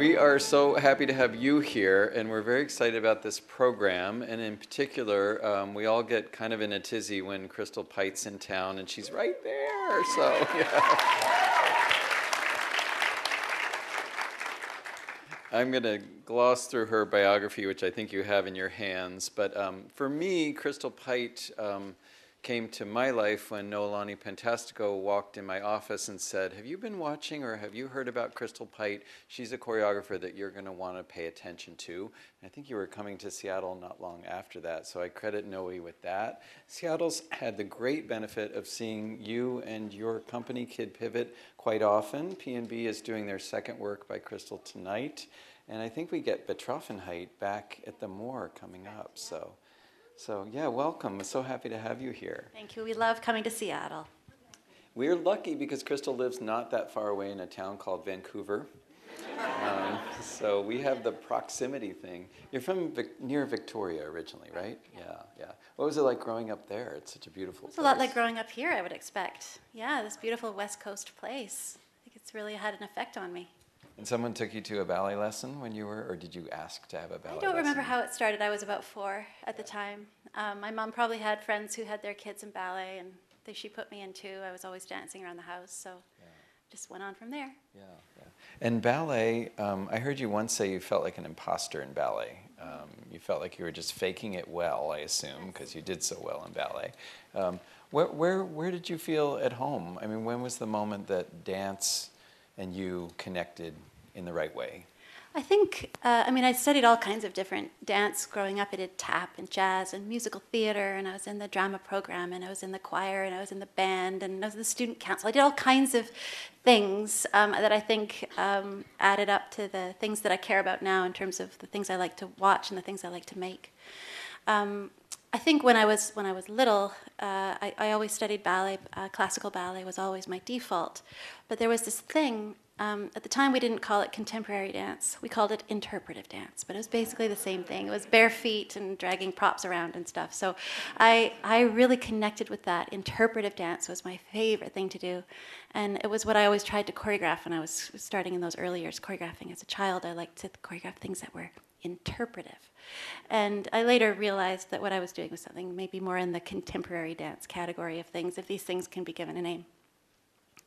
We are so happy to have you here, and we're very excited about this program. And in particular, um, we all get kind of in a tizzy when Crystal Pite's in town, and she's right there. So, yeah. I'm going to gloss through her biography, which I think you have in your hands. But um, for me, Crystal Pite. Um, came to my life when Noelani Pantastico walked in my office and said, Have you been watching or have you heard about Crystal Pite? She's a choreographer that you're going to want to pay attention to. And I think you were coming to Seattle not long after that, so I credit Noe with that. Seattle's had the great benefit of seeing you and your company, Kid Pivot, quite often. PNB is doing their second work by Crystal tonight. And I think we get Betroffenheit back at the Moore coming up. So. So, yeah, welcome. I'm so happy to have you here. Thank you. We love coming to Seattle. We're lucky because Crystal lives not that far away in a town called Vancouver. Um, so we have the proximity thing. You're from Vic- near Victoria originally, right? Yeah. yeah, yeah. What was it like growing up there? It's such a beautiful It's a lot like growing up here, I would expect. Yeah, this beautiful West Coast place. I think it's really had an effect on me. And someone took you to a ballet lesson when you were, or did you ask to have a ballet? I don't lesson? remember how it started. I was about four at the time. Um, my mom probably had friends who had their kids in ballet, and they, she put me into. I was always dancing around the house, so yeah. just went on from there. Yeah, yeah. And ballet, um, I heard you once say you felt like an imposter in ballet. Um, you felt like you were just faking it well, I assume, because you did so well in ballet. Um, where, where, where did you feel at home? I mean, when was the moment that dance and you connected in the right way? I think, uh, I mean, I studied all kinds of different dance growing up. I did tap and jazz and musical theater, and I was in the drama program, and I was in the choir, and I was in the band, and I was in the student council. I did all kinds of things um, that I think um, added up to the things that I care about now in terms of the things I like to watch and the things I like to make. Um, I think when I was when I was little, uh, I, I, always studied ballet. Uh, classical ballet was always my default, but there was this thing um, at the time, we didn't call it contemporary dance. We called it interpretive dance, but it was basically the same thing. It was bare feet and dragging props around and stuff. So I, I really connected with that. Interpretive dance was my favorite thing to do. And it was what I always tried to choreograph when I was starting in those early years choreographing. As a child, I liked to choreograph things that were interpretive. And I later realized that what I was doing was something maybe more in the contemporary dance category of things, if these things can be given a name.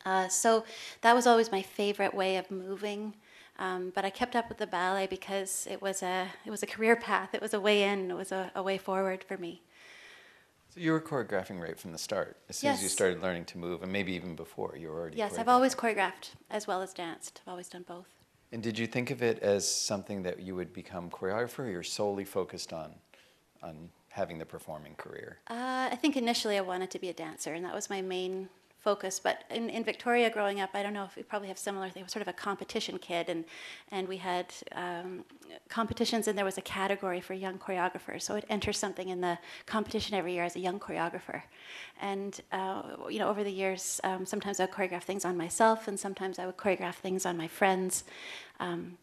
Uh, so that was always my favorite way of moving. Um, but I kept up with the ballet because it was a it was a career path. It was a way in. It was a, a way forward for me. So you were choreographing right from the start, as soon yes. as you started learning to move, and maybe even before you were already. Yes, I've always choreographed as well as danced. I've always done both. And did you think of it as something that you would become choreographer, or you're solely focused on, on having the performing career? Uh, I think initially I wanted to be a dancer, and that was my main focus. But in, in Victoria growing up, I don't know if we probably have similar things. Sort of a competition kid, and and we had um, competitions, and there was a category for young choreographers. So I'd enter something in the competition every year as a young choreographer. And uh, you know, over the years, um, sometimes I would choreograph things on myself, and sometimes I would choreograph things on my friends. Um,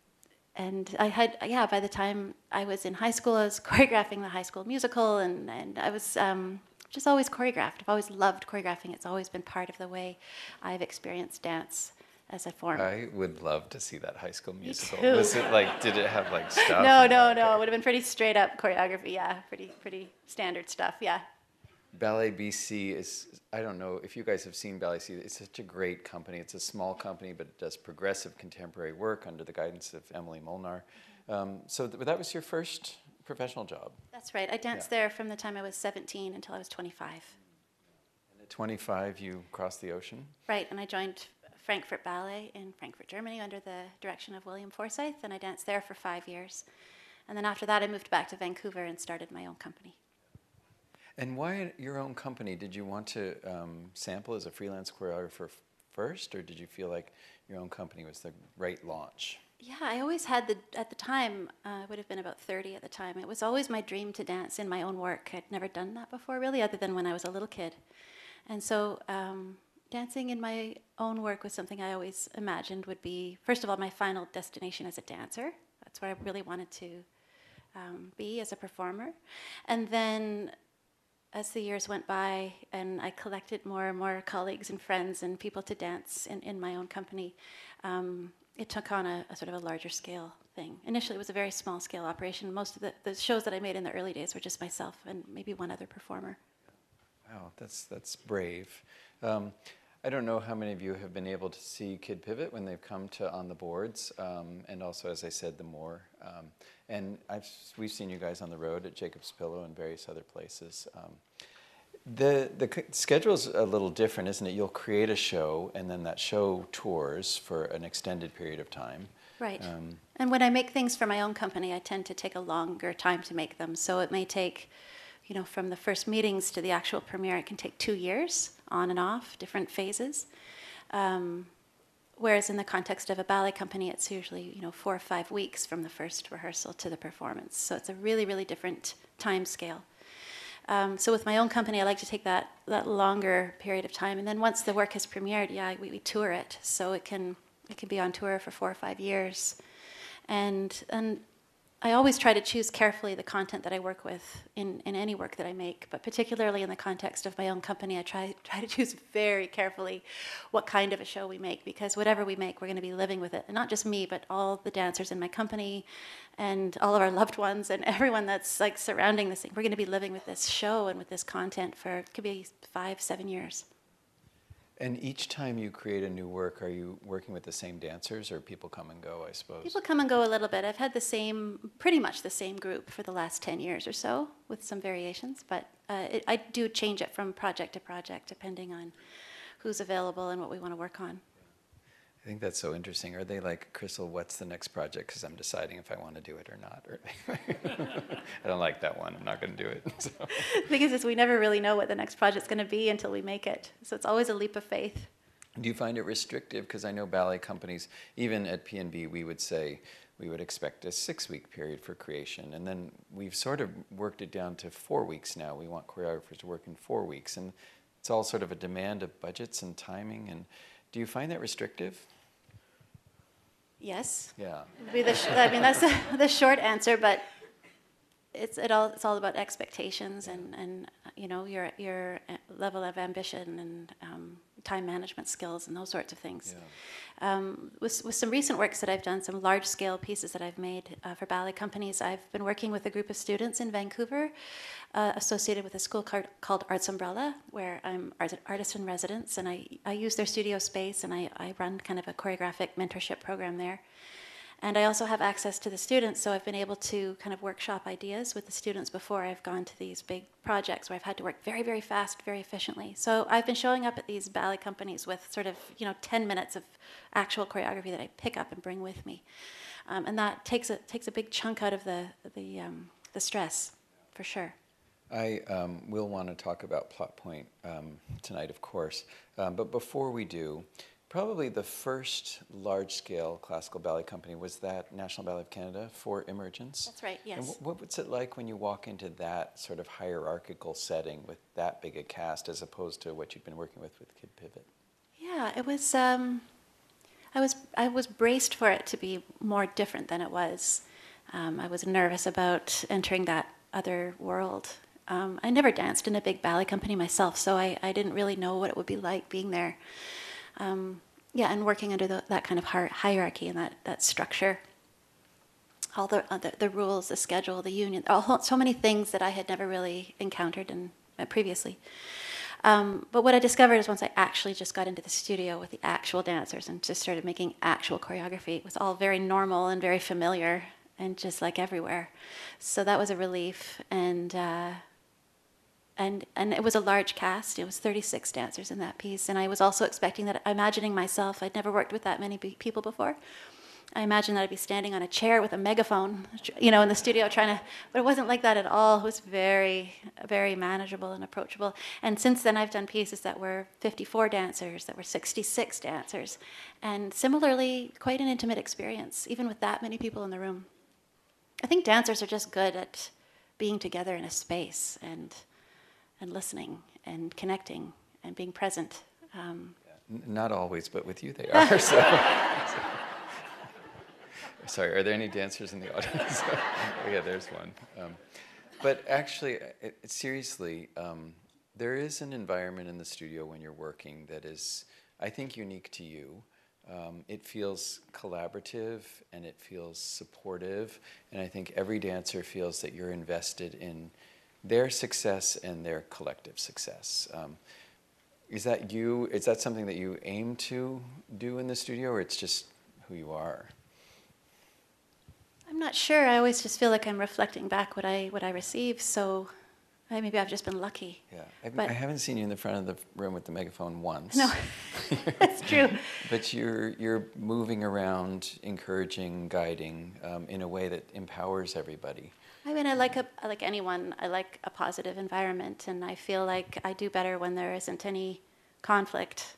and I had, yeah, by the time I was in high school, I was choreographing the high school musical, and, and I was um, just always choreographed. I've always loved choreographing. It's always been part of the way I've experienced dance as a form. I would love to see that High School Musical. Was it like? Did it have like stuff? no, no, no. It would have been pretty straight up choreography. Yeah, pretty, pretty standard stuff. Yeah. Ballet BC is, I don't know if you guys have seen Ballet BC, it's such a great company. It's a small company, but it does progressive contemporary work under the guidance of Emily Molnar. Um, so th- that was your first professional job. That's right. I danced yeah. there from the time I was 17 until I was 25. And at 25, you crossed the ocean? Right, and I joined Frankfurt Ballet in Frankfurt, Germany, under the direction of William Forsythe, and I danced there for five years. And then after that, I moved back to Vancouver and started my own company. And why your own company? Did you want to um, sample as a freelance choreographer first, or did you feel like your own company was the right launch? Yeah, I always had the, at the time, uh, I would have been about 30 at the time. It was always my dream to dance in my own work. I'd never done that before, really, other than when I was a little kid. And so, um, dancing in my own work was something I always imagined would be, first of all, my final destination as a dancer. That's where I really wanted to um, be as a performer. And then as the years went by and I collected more and more colleagues and friends and people to dance in, in my own company, um, it took on a, a, sort of a larger scale thing. Initially, it was a very small scale operation. Most of the, the shows that I made in the early days were just myself and maybe one other performer. Wow, that's that's brave. Um, I don't know how many of you have been able to see Kid Pivot when they've come to on the boards, um, and also, as I said, the Moore. Um, and I've, we've seen you guys on the road at Jacob's Pillow and various other places. The the schedule is a little different, isn't it? You'll create a show, and then that show tours for an extended period of time. Right. Um, and when I make things for my own company, I tend to take a longer time to make them. So it may take, you know, from the first meetings to the actual premiere, it can take two years on and off, different phases. Um, whereas in the context of a ballet company, it's usually you know four or five weeks from the first rehearsal to the performance. So it's a really, really different time scale. Um, so with my own company, I like to take that that longer period of time, and then once the work has premiered, yeah, we, we tour it, so it can it can be on tour for four or five years, and and I always try to choose carefully the content that I work with in, in any work that I make, but particularly in the context of my own company, I try, try to choose very carefully what kind of a show we make because whatever we make, we're going to be living with it. And not just me, but all the dancers in my company and all of our loved ones and everyone that's like surrounding this thing. We're going to be living with this show and with this content for, it could be five, seven years. And each time you create a new work, are you working with the same dancers or people come and go, I suppose? People come and go a little bit. I've had the same, pretty much the same group for the last 10 years or so with some variations, but uh, it, I do change it from project to project depending on who's available and what we want to work on. I think that's so interesting. Are they like, Crystal, what's the next project? Because I'm deciding if I want to do it or not. I don't like that one. I'm not going to do it. So. The thing is, is we never really know what the next project's going to be until we make it. So it's always a leap of faith. Do you find it restrictive? Because I know ballet companies, even at PNB, we would say we would expect a six-week period for creation, and then we've sort of worked it down to four weeks now. We want choreographers to work in four weeks, and it's all sort of a demand of budgets and timing. And do you find that restrictive? Yes. Yeah. Sh- I mean, that's the, the short answer, but it's it all it's all about expectations and and you know your your uh, level of ambition and um, time management skills and those sorts of things. Yeah. Um, with, with some recent works that I've done, some large scale pieces that I've made uh, for ballet companies, I've been working with a group of students in Vancouver uh, associated with a school called, called Arts Umbrella, where I'm art, artist in residence, and I, I use their studio space and I, I run kind of a choreographic mentorship program there. And I also have access to the students, so I've been able to kind of workshop ideas with the students before I've gone to these big projects where I've had to work very, very fast, very efficiently. So I've been showing up at these ballet companies with sort of, you know, 10 minutes of actual choreography that I pick up and bring with me. Um, and that takes a, takes a big chunk out of the, the, um, the stress, for sure. I um, will want to talk about Plot Point um, tonight, of course. Um, but before we do, Probably the first large scale classical ballet company was that National Ballet of Canada for Emergence. That's right, yes. And wh- what was it like when you walk into that sort of hierarchical setting with that big a cast as opposed to what you'd been working with with Kid Pivot? Yeah, it was. Um, I was I was braced for it to be more different than it was. Um, I was nervous about entering that other world. Um, I never danced in a big ballet company myself, so I, I didn't really know what it would be like being there um, yeah, and working under the, that kind of hierarchy and that, that structure. All the, uh, the, the rules, the schedule, the union, all, so many things that I had never really encountered in, uh, previously. Um, but what I discovered is once I actually just got into the studio with the actual dancers and just started making actual choreography, it was all very normal and very familiar and just like everywhere. So that was a relief. And uh, and and it was a large cast. It was 36 dancers in that piece, and I was also expecting that. Imagining myself, I'd never worked with that many people before. I imagined that I'd be standing on a chair with a megaphone, you know, in the studio trying to. But it wasn't like that at all. It was very, very manageable and approachable. And since then, I've done pieces that were 54 dancers, that were 66 dancers, and similarly, quite an intimate experience, even with that many people in the room. I think dancers are just good at being together in a space and and listening and connecting and being present. Um, not always, but with you they are. so. Sorry, are there any dancers in the audience? oh, yeah, there's one. Um, but actually, it, seriously, um, there is an environment in the studio when you're working that is, I think, unique to you. Um, it feels collaborative and it feels supportive, and I think every dancer feels that you're invested in their success and their collective success. Um, is that you? Is that something that you aim to do in the studio, or it's just who you are? I'm not sure. I always just feel like I'm reflecting back what I what I receive. So maybe I've just been lucky. Yeah, I've, I haven't seen you in the front of the room with the megaphone once. No, that's true. but you're you're moving around, encouraging, guiding um, in a way that empowers everybody. I mean, I like a like anyone. I like a positive environment, and I feel like I do better when there isn't any conflict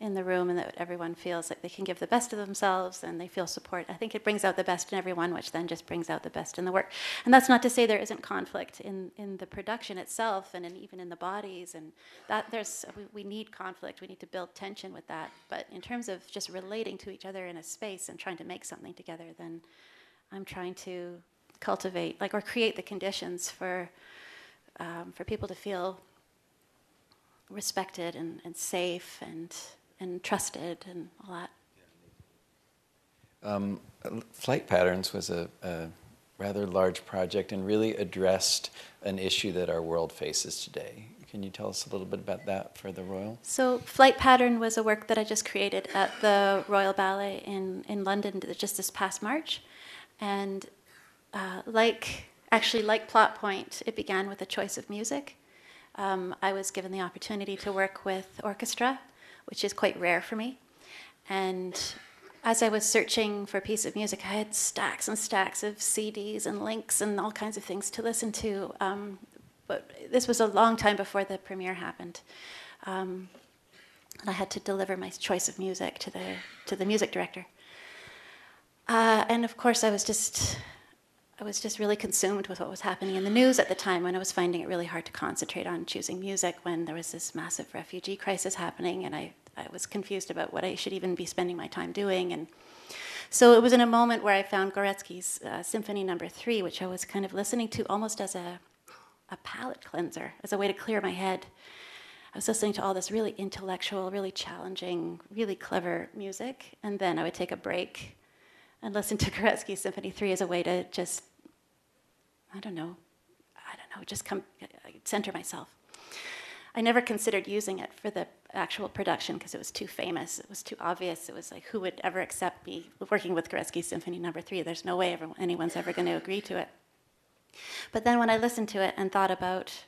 in the room, and that everyone feels like they can give the best of themselves and they feel support. I think it brings out the best in everyone, which then just brings out the best in the work. And that's not to say there isn't conflict in in the production itself, and in, even in the bodies, and that there's we, we need conflict. We need to build tension with that. But in terms of just relating to each other in a space and trying to make something together, then I'm trying to cultivate, like, or create the conditions for um, for people to feel respected and, and safe and and trusted and all that. Um, Flight Patterns was a, a, rather large project and really addressed an issue that our world faces today. Can you tell us a little bit about that for the Royal? So, Flight Pattern was a work that I just created at the Royal Ballet in, in London just this past March. And uh, like actually like plot point it began with a choice of music. Um, i was given the opportunity to work with orchestra which is quite rare for me. And as i was searching for a piece of music i had stacks and stacks of cds and links and all kinds of things to listen to um, but this was a long time before the premiere happened. Um, and i had to deliver my choice of music to the to the music director. Uh, and of course i was just I was just really consumed with what was happening in the news at the time when I was finding it really hard to concentrate on choosing music when there was this massive refugee crisis happening and I, I was confused about what I should even be spending my time doing. And so it was in a moment where I found Gorecki's uh, Symphony Number no. Three, which I was kind of listening to almost as a, a palate cleanser, as a way to clear my head. I was listening to all this really intellectual, really challenging, really clever music, and then I would take a break and listen to Gorecki's Symphony 3 as a way to just I don't know, I don't know, just come center myself. I never considered using it for the actual production because it was too famous. It was too obvious. It was like, who would ever accept me working with Gorecki Symphony Number no. Three? There's no way anyone's ever going to agree to it. But then when I listened to it and thought about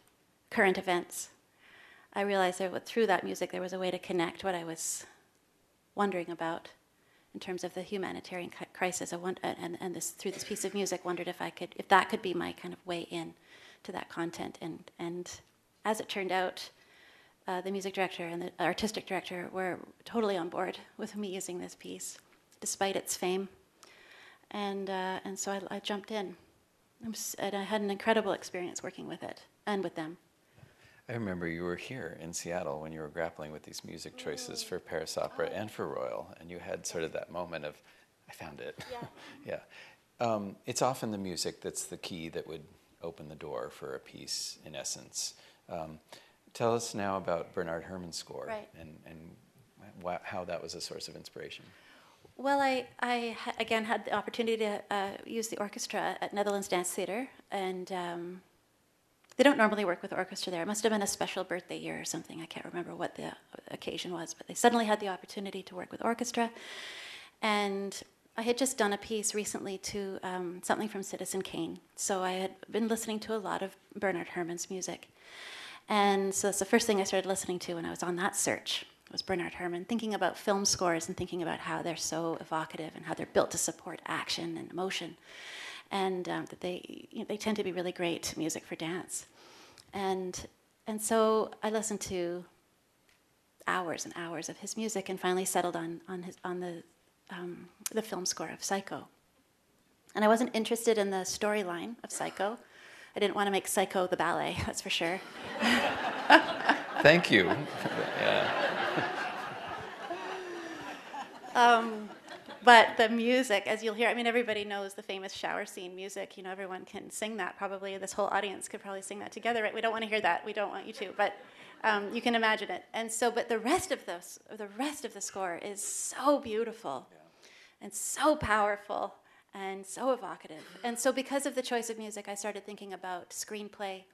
current events, I realized that through that music there was a way to connect what I was wondering about in terms of the humanitarian crisis. I want, and, and this, through this piece of music, wondered if I could, if that could be my kind of way in to that content. And, and as it turned out, uh, the music director and the artistic director were totally on board with me using this piece, despite its fame. And, uh, and so I, I jumped in. And I had an incredible experience working with it and with them. I remember you were here in Seattle when you were grappling with these music choices for Paris Opera and for Royal, and you had sort of that moment of, I found it. Yeah. yeah. Um, it's often the music that's the key that would open the door for a piece, in essence. Um, tell us now about Bernard Herrmann's score right. and, and wh- how that was a source of inspiration. Well, I, I again had the opportunity to uh, use the orchestra at Netherlands Dance Theatre, and um, they don't normally work with orchestra there. It must have been a special birthday year or something. I can't remember what the occasion was, but they suddenly had the opportunity to work with orchestra. And I had just done a piece recently to um, something from Citizen Kane. So I had been listening to a lot of Bernard Herrmann's music. And so that's the first thing I started listening to when I was on that search was Bernard Herrmann, thinking about film scores and thinking about how they're so evocative and how they're built to support action and emotion and um, that they you know, they tend to be really great music for dance, and and so I listened to hours and hours of his music, and finally settled on on his on the um, the film score of Psycho. And I wasn't interested in the storyline of Psycho. I didn't want to make Psycho the ballet, that's for sure. Thank you. yeah. Um, but the music, as you'll hear, I mean, everybody knows the famous shower scene music. You know, everyone can sing that probably. This whole audience could probably sing that together, right? We don't want to hear that. We don't want you to. But Um, you can imagine it. And so, but the rest of the, the rest of the score is so beautiful and so powerful and so evocative. And so, because of the choice of music, I started thinking about screenplay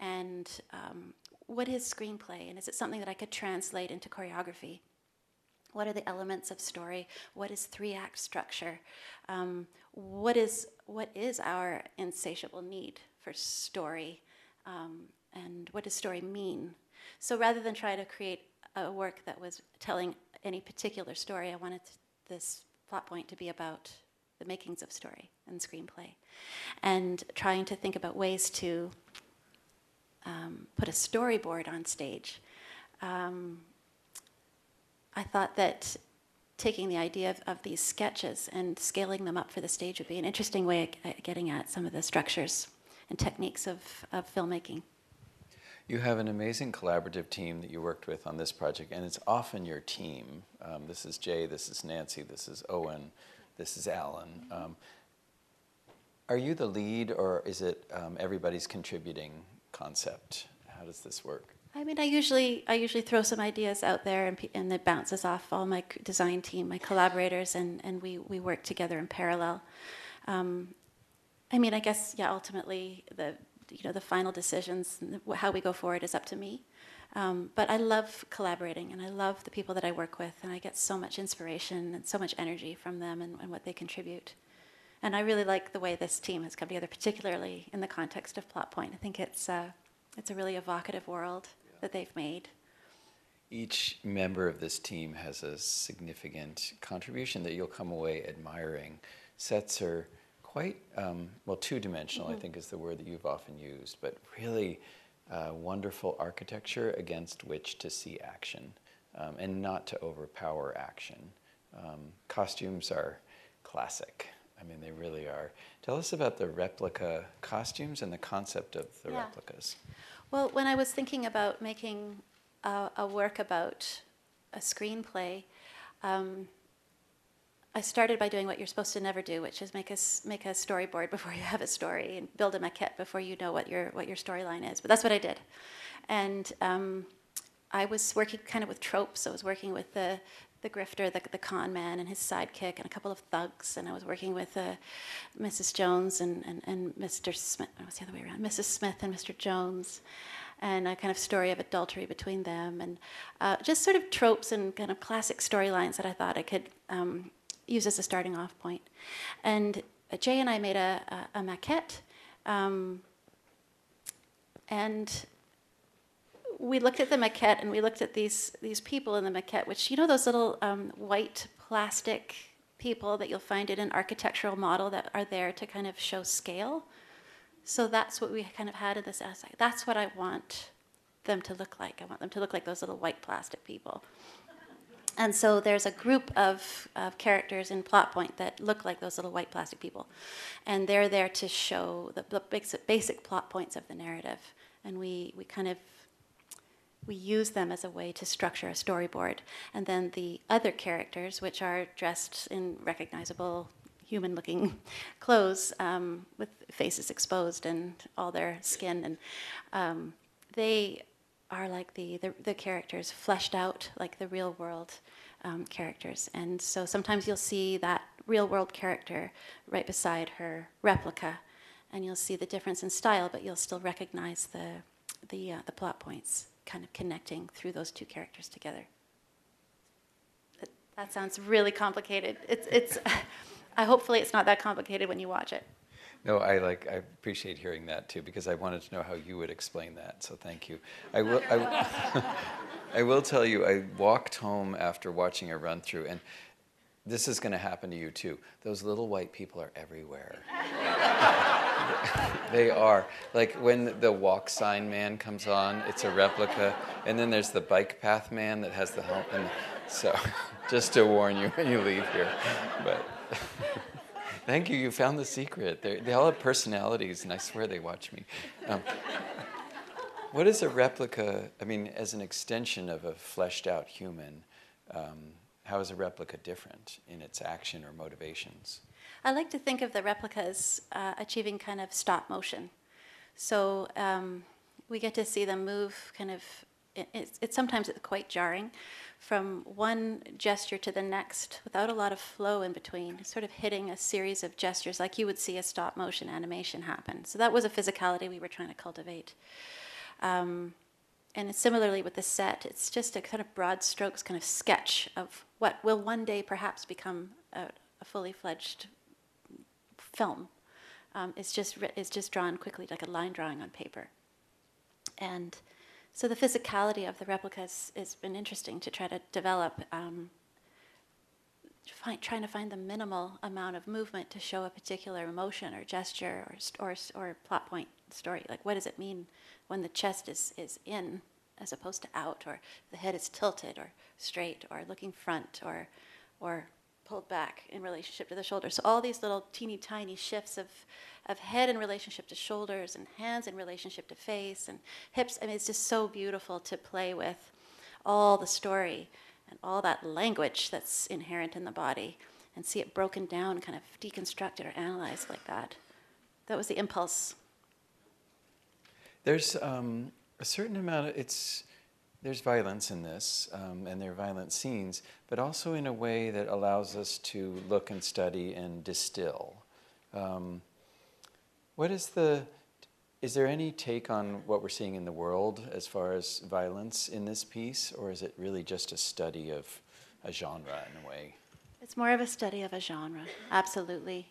and um, what is screenplay, and is it something that I could translate into choreography? What are the elements of story? What is three act structure? Um, what is what is our insatiable need for story? Um, and what does story mean? So rather than try to create a work that was telling any particular story, I wanted this plot point to be about the makings of story and screenplay, and trying to think about ways to um, put a storyboard on stage. Um, I thought that taking the idea of, of, these sketches and scaling them up for the stage would be an interesting way of getting at some of the structures and techniques of, of filmmaking. You have an amazing collaborative team that you worked with on this project, and it's often your team. Um, this is Jay, this is Nancy, this is Owen, this is Alan. Um, are you the lead, or is it um, everybody's contributing concept? How does this work? I mean, I usually I usually throw some ideas out there, and, and it bounces off all my design team, my collaborators, and, and we, we work together in parallel. Um, I mean, I guess yeah. Ultimately, the you know the final decisions, how we go forward, is up to me. Um, but I love collaborating, and I love the people that I work with, and I get so much inspiration and so much energy from them and, and what they contribute. And I really like the way this team has come together, particularly in the context of Plot Point. I think it's uh, it's a really evocative world that they've made. Each member of this team has a significant contribution that you'll come away admiring. Sets are quite, um, well, two dimensional, mm-hmm. I think is the word that you've often used, but really uh, wonderful architecture against which to see action um, and not to overpower action. Um, costumes are classic. I mean, they really are. Tell us about the replica costumes and the concept of the yeah. replicas. Well, when I was thinking about making a, a work about a screenplay, um, I started by doing what you're supposed to never do, which is make a make a storyboard before you have a story and build a maquette before you know what your what your storyline is. But that's what I did, and um, I was working kind of with tropes. I was working with the the grifter, the, the con man, and his sidekick, and a couple of thugs. And I was working with uh, Mrs. Jones and, and, and Mr. Smith. Oh, was the other way around? Mrs. Smith and Mr. Jones, and a kind of story of adultery between them, and uh, just sort of tropes and kind of classic storylines that I thought I could um, use as a starting off point. And Jay and I made a, a, a maquette. Um, and we looked at the maquette and we looked at these these people in the maquette, which you know those little um, white plastic people that you'll find in an architectural model that are there to kind of show scale. So that's what we kind of had in this essay. That's what I want them to look like. I want them to look like those little white plastic people. And so there's a group of, of characters in Plot Point that look like those little white plastic people. And they're there to show the, the basic, basic plot points of the narrative. And we, we kind of we use them as a way to structure a storyboard. And then the other characters, which are dressed in recognizable human looking clothes um, with faces exposed and all their skin, and um, they are like the, the, the, characters fleshed out like the real world um, characters. And so sometimes you'll see that real world character right beside her replica, and you'll see the difference in style, but you'll still recognize the, the, uh, the plot points kind of connecting through those two characters together. That, that sounds really complicated. It's, it's, I hopefully it's not that complicated when you watch it. No, I like. I appreciate hearing that too because I wanted to know how you would explain that. So thank you. I will. I, I will tell you. I walked home after watching a run through, and this is going to happen to you too. Those little white people are everywhere. they are. Like when the walk sign man comes on, it's a replica. And then there's the bike path man that has the helmet. And so, just to warn you when you leave here. But thank you, you found the secret. They're, they all have personalities, and I swear they watch me. Um, what is a replica? I mean, as an extension of a fleshed out human, um, how is a replica different in its action or motivations? I like to think of the replicas uh, achieving kind of stop motion. So um, we get to see them move kind of it, it's, it's sometimes it's quite jarring from one gesture to the next without a lot of flow in between, sort of hitting a series of gestures like you would see a stop motion animation happen. So that was a physicality we were trying to cultivate. Um, and similarly with the set, it's just a kind of broad strokes kind of sketch of what will one day perhaps become a, a fully fledged film. Um, it's just it's just drawn quickly like a line drawing on paper. And so the physicality of the replicas has been interesting to try to develop. Um, find, trying to find the minimal amount of movement to show a particular emotion or gesture or, or, or plot point story. Like, what does it mean when the chest is, is in as opposed to out, or the head is tilted or straight or looking front or, or pulled back in relationship to the shoulders. So all these little teeny tiny shifts of, of head in relationship to shoulders and hands in relationship to face and hips. I mean, it's just so beautiful to play with all the story and all that language that's inherent in the body and see it broken down, kind of deconstructed or analyzed like that. That was the impulse. There's um, a certain amount of it's there's violence in this, um, and there are violent scenes, but also in a way that allows us to look and study and distill. Um, what is the is there any take on what we're seeing in the world as far as violence in this piece, or is it really just a study of a genre in a way? It's more of a study of a genre, absolutely.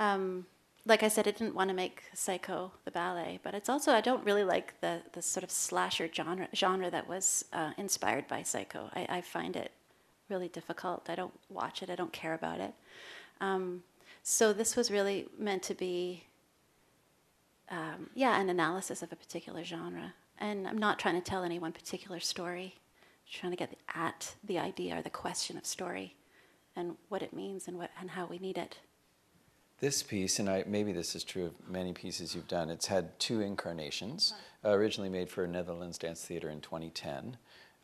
Um, like I said, I didn't want to make Psycho the ballet, but it's also I don't really like the the sort of slasher genre genre that was uh, inspired by Psycho. I, I, find it really difficult. I don't watch it. I don't care about it. Um, so this was really meant to be, um, yeah, an analysis of a particular genre. And I'm not trying to tell any one particular story. I'm trying to get at the idea or the question of story, and what it means and what and how we need it. This piece, and I, maybe this is true of many pieces you've done, it's had two incarnations, uh, originally made for a Netherlands Dance Theatre in 2010.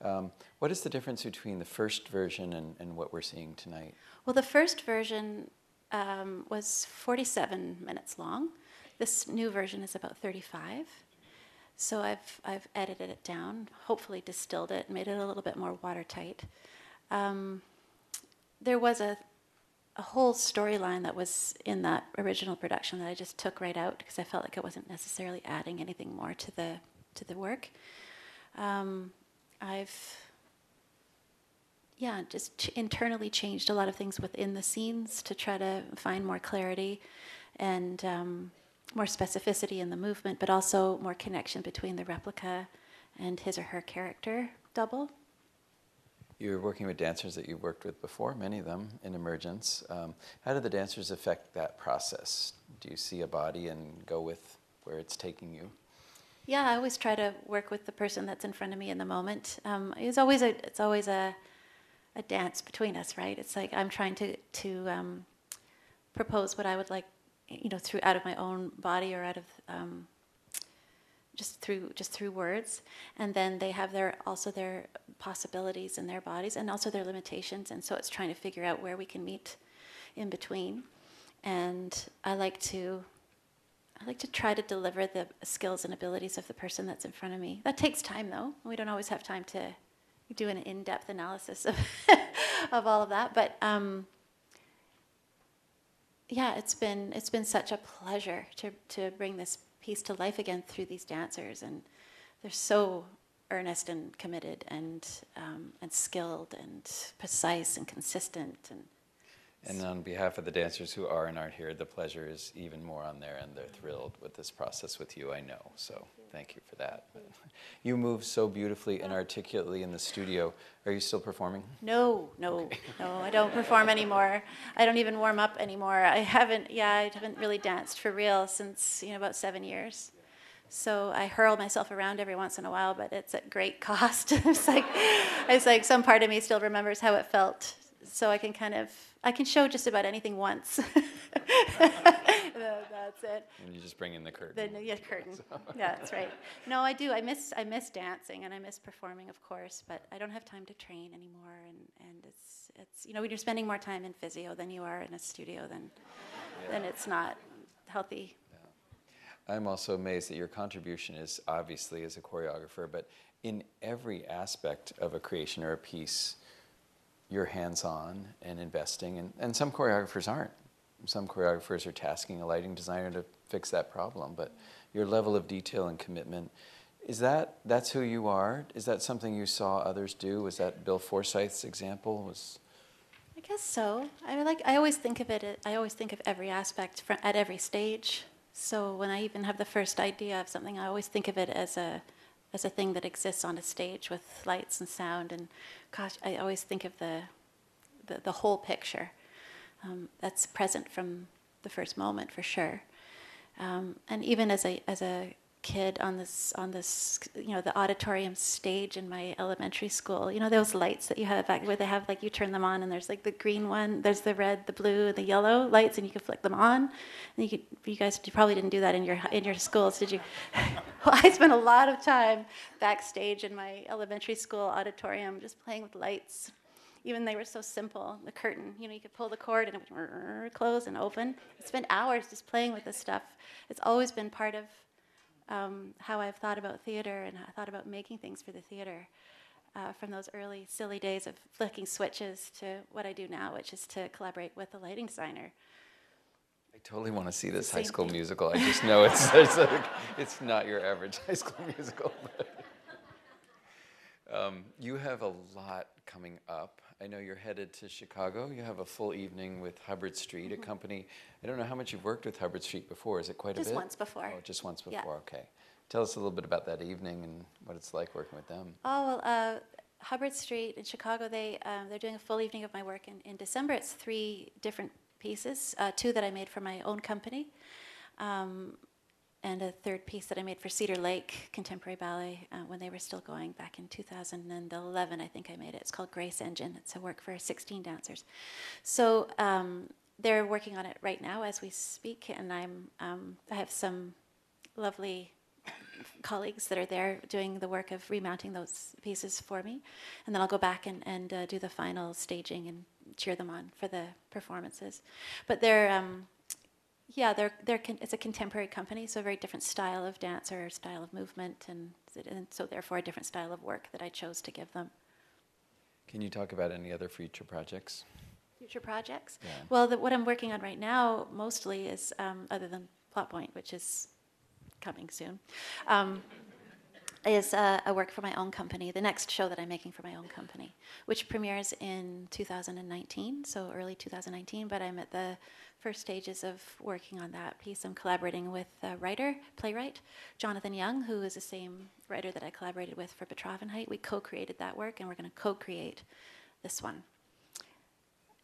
Um, what is the difference between the first version and, and what we're seeing tonight? Well, the first version um, was 47 minutes long. This new version is about 35. So I've, I've edited it down, hopefully distilled it, made it a little bit more watertight. Um, there was a a whole storyline that was in that original production that I just took right out because I felt like it wasn't necessarily adding anything more to the to the work. Um, I've yeah, just ch- internally changed a lot of things within the scenes to try to find more clarity and um, more specificity in the movement, but also more connection between the replica and his or her character double. You're working with dancers that you've worked with before, many of them in emergence. Um, how do the dancers affect that process? Do you see a body and go with where it's taking you? Yeah, I always try to work with the person that's in front of me in the moment. Um, it's always a it's always a a dance between us, right? It's like I'm trying to to um, propose what I would like, you know, through out of my own body or out of um, just through just through words. And then they have their also their possibilities in their bodies and also their limitations. And so it's trying to figure out where we can meet in between. And i like to i like to try to deliver the skills and abilities of the person that's in front of me. That takes time though. We don't always have time to do an in-depth analysis of, of all of that. But um, yeah it's been it's been such a pleasure to to bring this piece to life again through these dancers, and they're so earnest and committed and um, and skilled and precise and consistent and. And on behalf of the dancers who are and aren't here, the pleasure is even more on there, and they're thrilled with this process with you, I know. So thank you for that. You move so beautifully and articulately in the studio. Are you still performing? No, no, okay. no, I don't perform anymore. I don't even warm up anymore. I haven't, yeah, I haven't really danced for real since, you know, about seven years. So I hurl myself around every once in a while, but it's at great cost. it's like, it's like some part of me still remembers how it felt so I can kind of I can show just about anything once. that's it. And you just bring in the curtain. The yeah, curtain. yeah, that's right. No, I do. I miss I miss dancing and I miss performing, of course, but I don't have time to train anymore. And, and it's it's you know when you're spending more time in physio than you are in a studio, then yeah. then it's not healthy. I'm also amazed that your contribution is obviously as a choreographer, but in every aspect of a creation or a piece, you're hands on and investing, and, and some choreographers aren't. Some choreographers are tasking a lighting designer to fix that problem, but your level of detail and commitment is that that's who you are? Is that something you saw others do? Was that Bill Forsythe's example? Was I guess so. I like. I always think of it. I always think of every aspect fr- at every stage. So when I even have the first idea of something, I always think of it as a as a thing that exists on a stage with lights and sound. And gosh, I always think of the the, the whole picture um, that's present from the first moment for sure. Um, and even as a as a kid on this on this you know the auditorium stage in my elementary school. You know those lights that you have back where they have like you turn them on and there's like the green one there's the red the blue and the yellow lights and you can flick them on? And you could you guys you probably didn't do that in your in your schools did you? Well i spent a lot of time backstage in my elementary school auditorium just playing with lights. Even they were so simple the curtain you know you could pull the cord and it would close and open. I spent hours just playing with this stuff. It's always been part of um, how I've thought about theater and I thought about making things for the theater. Uh, from those early silly days of flicking switches to what I do now, which is to collaborate with a lighting designer. I totally want to see this high school thing. musical. I just know it's it's, like, it's not your average high school musical. um, you have a lot coming up. I know you're headed to Chicago. You have a full evening with Hubbard Street, a company. I don't know how much you've worked with Hubbard Street before. Is it quite Mm-hmm. Just a bit? once before. Oh, just once Yeah. before. Okay. Tell us a little bit about that evening and what it's like working with them. Oh well, uh, Hubbard Street in Chicago. They um, they're doing a full evening of my work in, in December. It's three different pieces, uh, two that I made for my own company, um, and a third piece that I made for Cedar Lake Contemporary Ballet uh, when they were still going back in 2011. I think I made it. It's called Grace Engine. It's a work for 16 dancers. So um, they're working on it right now as we speak, and I'm um, I have some lovely colleagues that are there doing the work of remounting those pieces for me. And then I'll go back and, and uh, do the final staging and cheer them on for the performances. But they're, um, yeah, they're, they're con- it's a contemporary company, so a very different style of dance or style of movement, and, and so therefore a different style of work that I chose to give them. Can you talk about any other future projects? Future projects? Yeah. Well, the, what I'm working on right now mostly is, um, other than Plot Point, which is coming soon, um, is uh, a work for my own company, the next show that I'm making for my own company, which premieres in 2019, so early 2019, but I'm at the first stages of working on that piece. I'm collaborating with a writer, playwright, Jonathan Young, who is the same writer that I collaborated with for Betroffenheit. We co-created that work, and we're going to co-create this one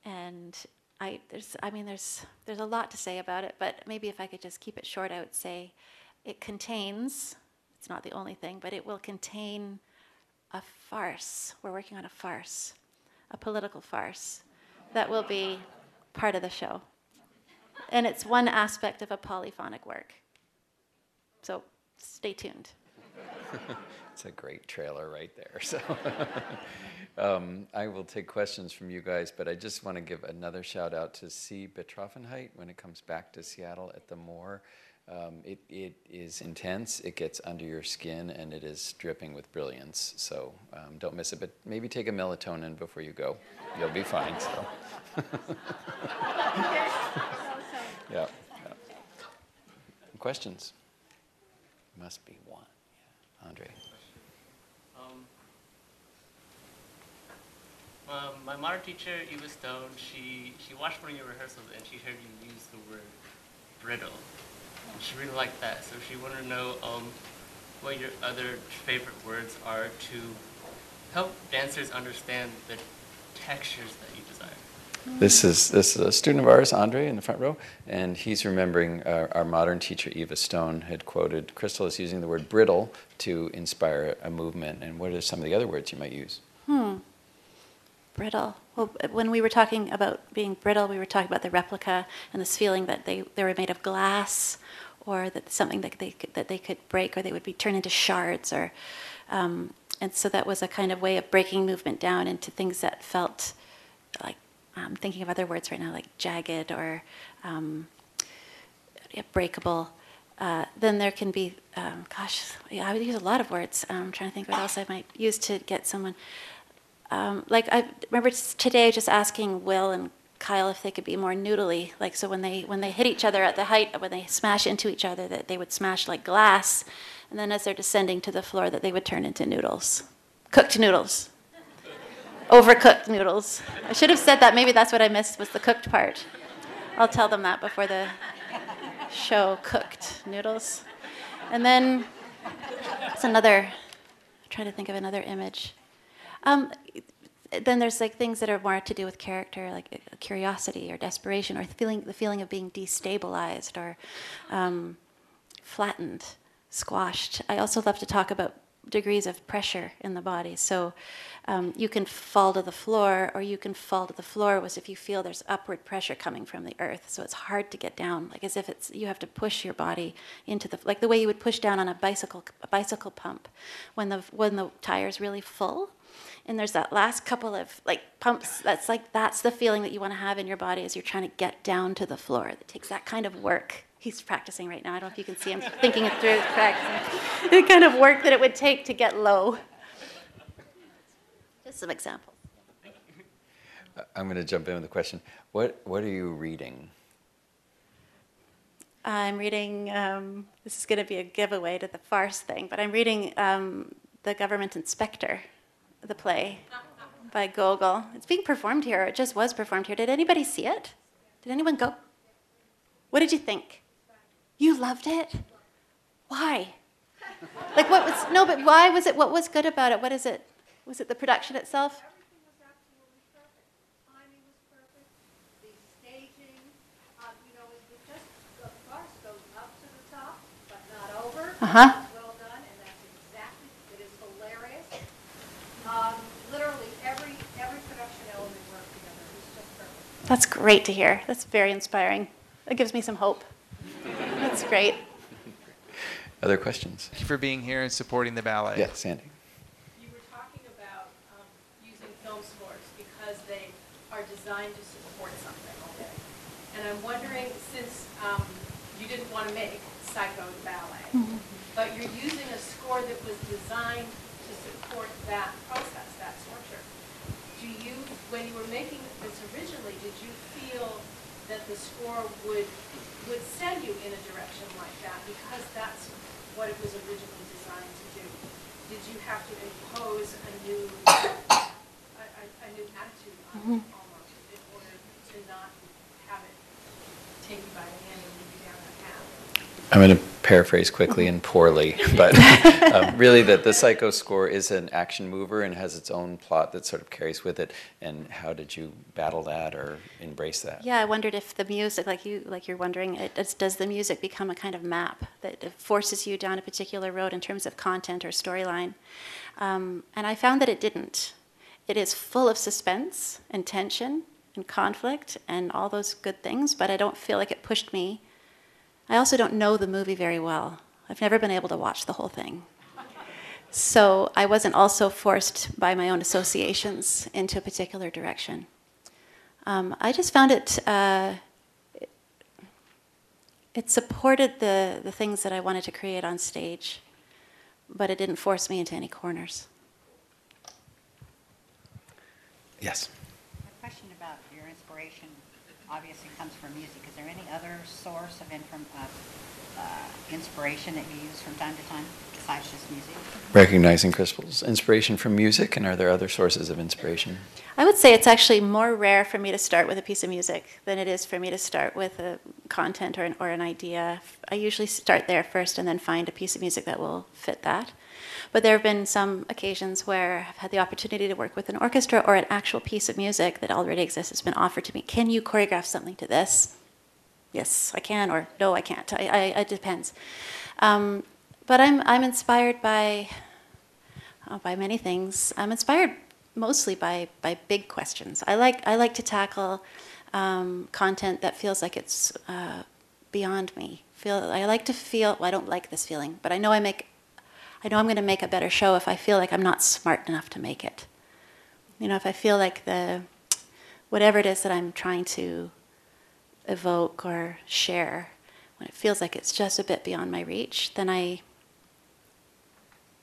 and I there's I mean there's there's a lot to say about it, but maybe if I could just keep it short, I would say it contains. It's not the only thing, but it will contain a farce. We're working on a farce, a political farce, that will be part of the show, and it's one aspect of a polyphonic work. So stay tuned. It's a great trailer right there. So um, I will take questions from you guys, but I just want to give another shout out to C. Betroffenheit when it comes back to Seattle at the Moore. Um, it, it is intense, it gets under your skin, and it is dripping with brilliance. So um, don't miss it, but maybe take a melatonin before you go. You'll be fine. So. yeah, yeah. Questions? Must be one. Yeah. Andre. Um, um, my modern teacher, Eva Stone, she, she watched one of your rehearsals and she heard you use the word brittle. And she really liked that, so she wanted to know um, what your other favorite words are to help dancers understand the textures that you desire. This is this is a student of ours, Andre, in the front row, and he's remembering uh, our modern teacher Eva Stone had quoted Crystal is using the word brittle to inspire a movement. And what are some of the other words you might use? Hmm. Brittle. Well, when we were talking about being brittle, we were talking about the replica and this feeling that they, they were made of glass, or that something that they could, that they could break, or they would be turned into shards, or um, and so that was a kind of way of breaking movement down into things that felt like I'm thinking of other words right now, like jagged or um, breakable. uh, then there can be, um, gosh, yeah, I would use a lot of words. I'm trying to think what else I might use to get someone. Um, like I remember today just asking Will and Kyle if they could be more noodly, like so when they when they hit each other at the height when they smash into each other that they would smash like glass, and then as they're descending to the floor that they would turn into noodles, cooked noodles, overcooked noodles. I should have said that. Maybe that's what I missed was the cooked part. I'll tell them that before the show. Cooked noodles, and then it's another. Trying to think of another image. Um, then there's like things that are more to do with character, like uh, curiosity or desperation, or feeling the feeling of being destabilized or um, flattened, squashed. I also love to talk about degrees of pressure in the body. So um, you can fall to the floor, or you can fall to the floor was if you feel there's upward pressure coming from the earth. So it's hard to get down, like as if it's you have to push your body into the like the way you would push down on a bicycle a bicycle pump when the when the tire's really full and there's that last couple of like pumps that's like that's the feeling that you want to have in your body as you're trying to get down to the floor. It takes that kind of work. He's practicing right now. I don't know if you can see him thinking it through practicing the kind of work that it would take to get low. Just some examples. I'm going to jump in with a question. What what are you reading? I'm reading um, this is going to be a giveaway to the farce thing but i'm reading um, the government inspector the play by Gogol. It's being performed here. It just was performed here. Did anybody see it? Did anyone go? What did you think? You loved it? Why? Like what was no, but why was it what was good about it? What is it? Was it the production itself? Uh huh. That's great to hear. That's very inspiring. That gives me some hope. That's great. Other questions? Thank you for being here and supporting the ballet. Yes, Sandy. You were talking about um, using film scores because they are designed to support something. Okay. And I'm wondering, since um, you didn't want to make Psycho ballet, mm-hmm. but you're using a score that was designed to support that process, that torture. Do you, when you were making this originally, did you feel that the score would would send you in a direction like that because that's what it was originally designed to do? Did you have to impose a new a, a, a new attitude on mm-hmm. it almost in order to not have it take you by the hand and lead you down that path? I'm going to paraphrase quickly and poorly, but um, really that the psycho score is an action mover and has its own plot that sort of carries with it. And how did you battle that or embrace that? Yeah, I wondered if the music, like you, like you're wondering, it, does the music become a kind of map that forces you down a particular road in terms of content or storyline? Um, and I found that it didn't. It is full of suspense and tension and conflict and all those good things, but I don't feel like it pushed me I also don't know the movie very well. I've never been able to watch the whole thing. So I wasn't also forced by my own associations into a particular direction. Um, I just found it, uh, it supported the, the things that I wanted to create on stage, but it didn't force me into any corners. Yes. A question about your inspiration obviously comes from music. Is there any other source of, inform, uh, inspiration that you use from time to time besides just music? Recognizing Crystal's inspiration from music, and are there other sources of inspiration? I would say it's actually more rare for me to start with a piece of music than it is for me to start with a content or an, or an idea. I usually start there first and then find a piece of music that will fit that. But there have been some occasions where I've had the opportunity to work with an orchestra or an actual piece of music that already exists has been offered to me. Can you choreograph something to this? Yes, I can, or no, I can't. I, I, it depends. Um, but I'm, I'm inspired by, oh, by many things. I'm inspired mostly by, by big questions. I like, I like to tackle um, content that feels like it's uh, beyond me. Feel, I like to feel, well, I don't like this feeling, but I know I make I know I'm going to make a better show if I feel like I'm not smart enough to make it. You know, if I feel like the whatever it is that I'm trying to evoke or share when it feels like it's just a bit beyond my reach, then I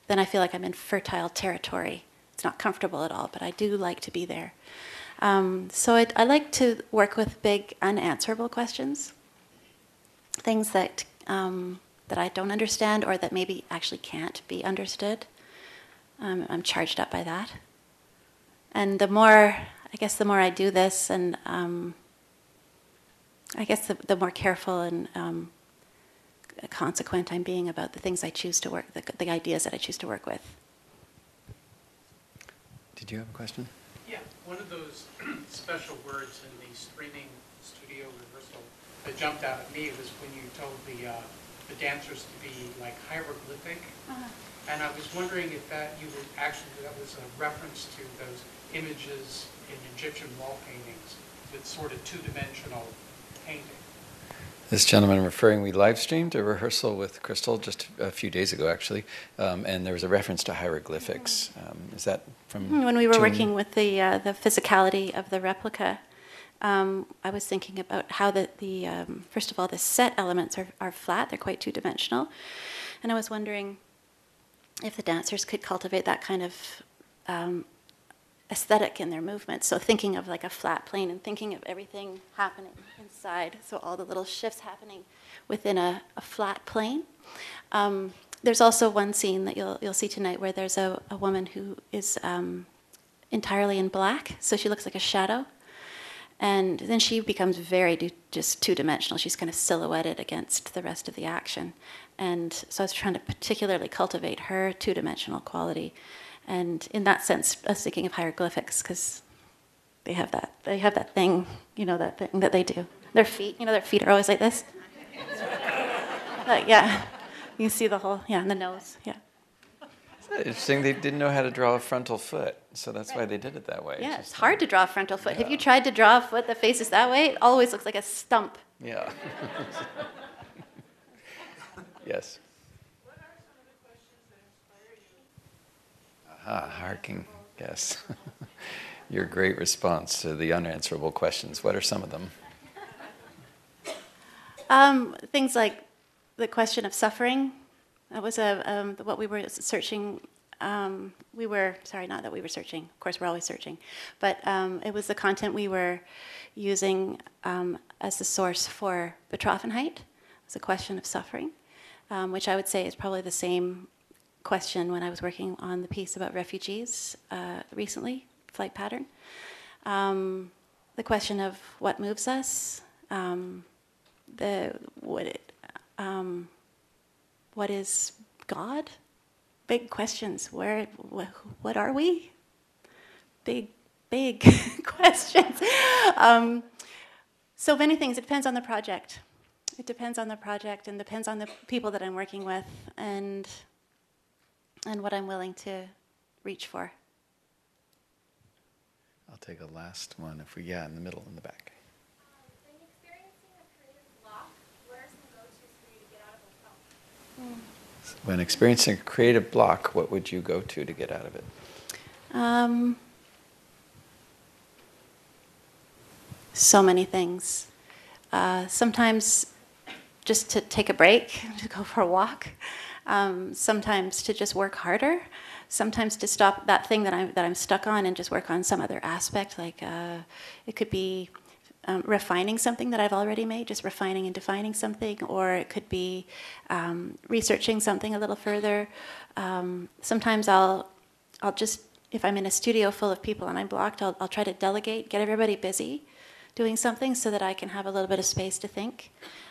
then I feel like I'm in fertile territory. It's not comfortable at all, but I do like to be there. Um, so I, I like to work with big, unanswerable questions, things that um, that I don't understand or that maybe actually can't be understood. Um, I'm charged up by that. And the more, I guess, the more I do this, and um, I guess the, the more careful and um, consequent I'm being about the things I choose to work, the, the ideas that I choose to work with. Did you have a question? Yeah, one of those special words in the streaming studio rehearsal that jumped out at me was when you told the, uh, the dancers to be like hieroglyphic. And I was wondering if that, you were, actually, that was a reference to those images in Egyptian wall paintings with sort of two-dimensional painting. This gentleman referring, we live streamed a rehearsal with Crystal just a few days ago, actually, um, and there was a reference to hieroglyphics. Um, is that from Hmm, When we were June? working with the uh, the physicality of the replica, um, I was thinking about how the the um, first of all the set elements are are flat; they're quite two dimensional, and I was wondering if the dancers could cultivate that kind of um, aesthetic in their movements. So thinking of like a flat plane and thinking of everything happening inside. So all the little shifts happening within a, a flat plane. Um, there's also one scene that you'll you'll see tonight where there's a, a woman who is um, entirely in black, so she looks like a shadow. And then she becomes very do, just two dimensional. She's kind of silhouetted against the rest of the action. And so I was trying to particularly cultivate her two dimensional quality. And in that sense, I was thinking of hieroglyphics because they have that they have that thing, you know, that thing that they do. Their feet, you know, their feet are always like this. Like, yeah, you see the whole, yeah, and the nose, yeah. It's interesting, they didn't know how to draw a frontal foot, so that's why they did it that way. Yeah, it's just- hard to draw a frontal foot. Have you tried to draw a foot that faces that way? It always looks like a stump. Yeah. yes. Aha, harking, yes. Your great response to the unanswerable questions. What are some of them? Um, things like the question of suffering. That was a, um, what we were searching. Um, we were, sorry, not that we were searching. Of course, we're always searching. But um, it was the content we were using um, as the source for Betroffenheit. It's a question of suffering, um, which I would say is probably the same question when I was working on the piece about refugees uh, recently, Flight Pattern. Um, the question of what moves us, um, the what it, um, what is God? Big questions. Where wh- what are we? Big big questions. Um, so many things. It depends on the project. It depends on the project and depends on the people that I'm working with and and what I'm willing to reach for. I'll take a last one if we, yeah, in the middle, in the back. When experiencing a creative block, what are some go-tos for you to get out of a film? When experiencing a creative block, what would you go to to get out of it? Um, so many things. Uh, sometimes just to take a break, to go for a walk. Um, sometimes to just work harder. Sometimes to stop that thing that I'm that I'm stuck on and just work on some other aspect. Like uh, it could be um, refining something that I've already made, just refining and defining something, or it could be um, researching something a little further. Um, sometimes I'll I'll just if I'm in a studio full of people and I'm blocked, I'll, I'll try to delegate, get everybody busy doing something so that I can have a little bit of space to think.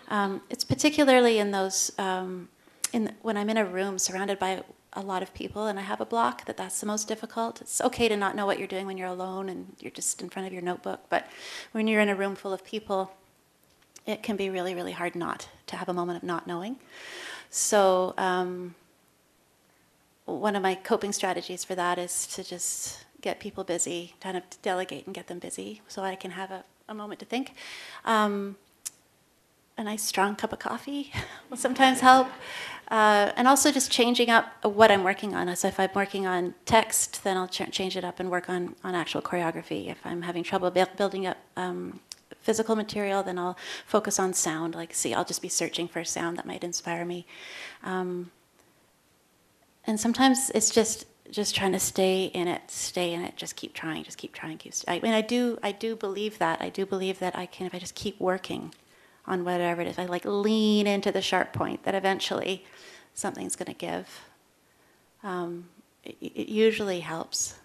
Um, it's particularly in those um, in when I'm in a room surrounded by a lot of people and I have a block that that's the most difficult. It's okay to not know what you're doing when you're alone and you're just in front of your notebook, but when you're in a room full of people, it can be really, really hard not to have a moment of not knowing. So, um, one of my coping strategies for that is to just get people busy, kind of delegate and get them busy so I can have a, a moment to think. Um, a nice strong cup of coffee will sometimes help. Uh, and also just changing up what I'm working on. So if I'm working on text, then I'll ch- change it up and work on, on actual choreography. If I'm having trouble bu- building up um, physical material, then I'll focus on sound. Like, see, I'll just be searching for a sound that might inspire me. Um, and sometimes it's just just trying to stay in it, stay in it, just keep trying, just keep trying, keep. I mean, I do, I do believe that. I do believe that I can, if I just keep working on whatever it is, I like lean into the sharp point, that eventually something's going to give. Um, it, it usually helps.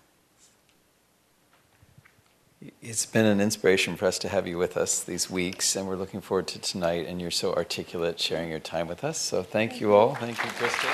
It's been an inspiration for us to have you with us these weeks, and we're looking forward to tonight. And you're so articulate sharing your time with us. So thank you all. Thank you, Crystal.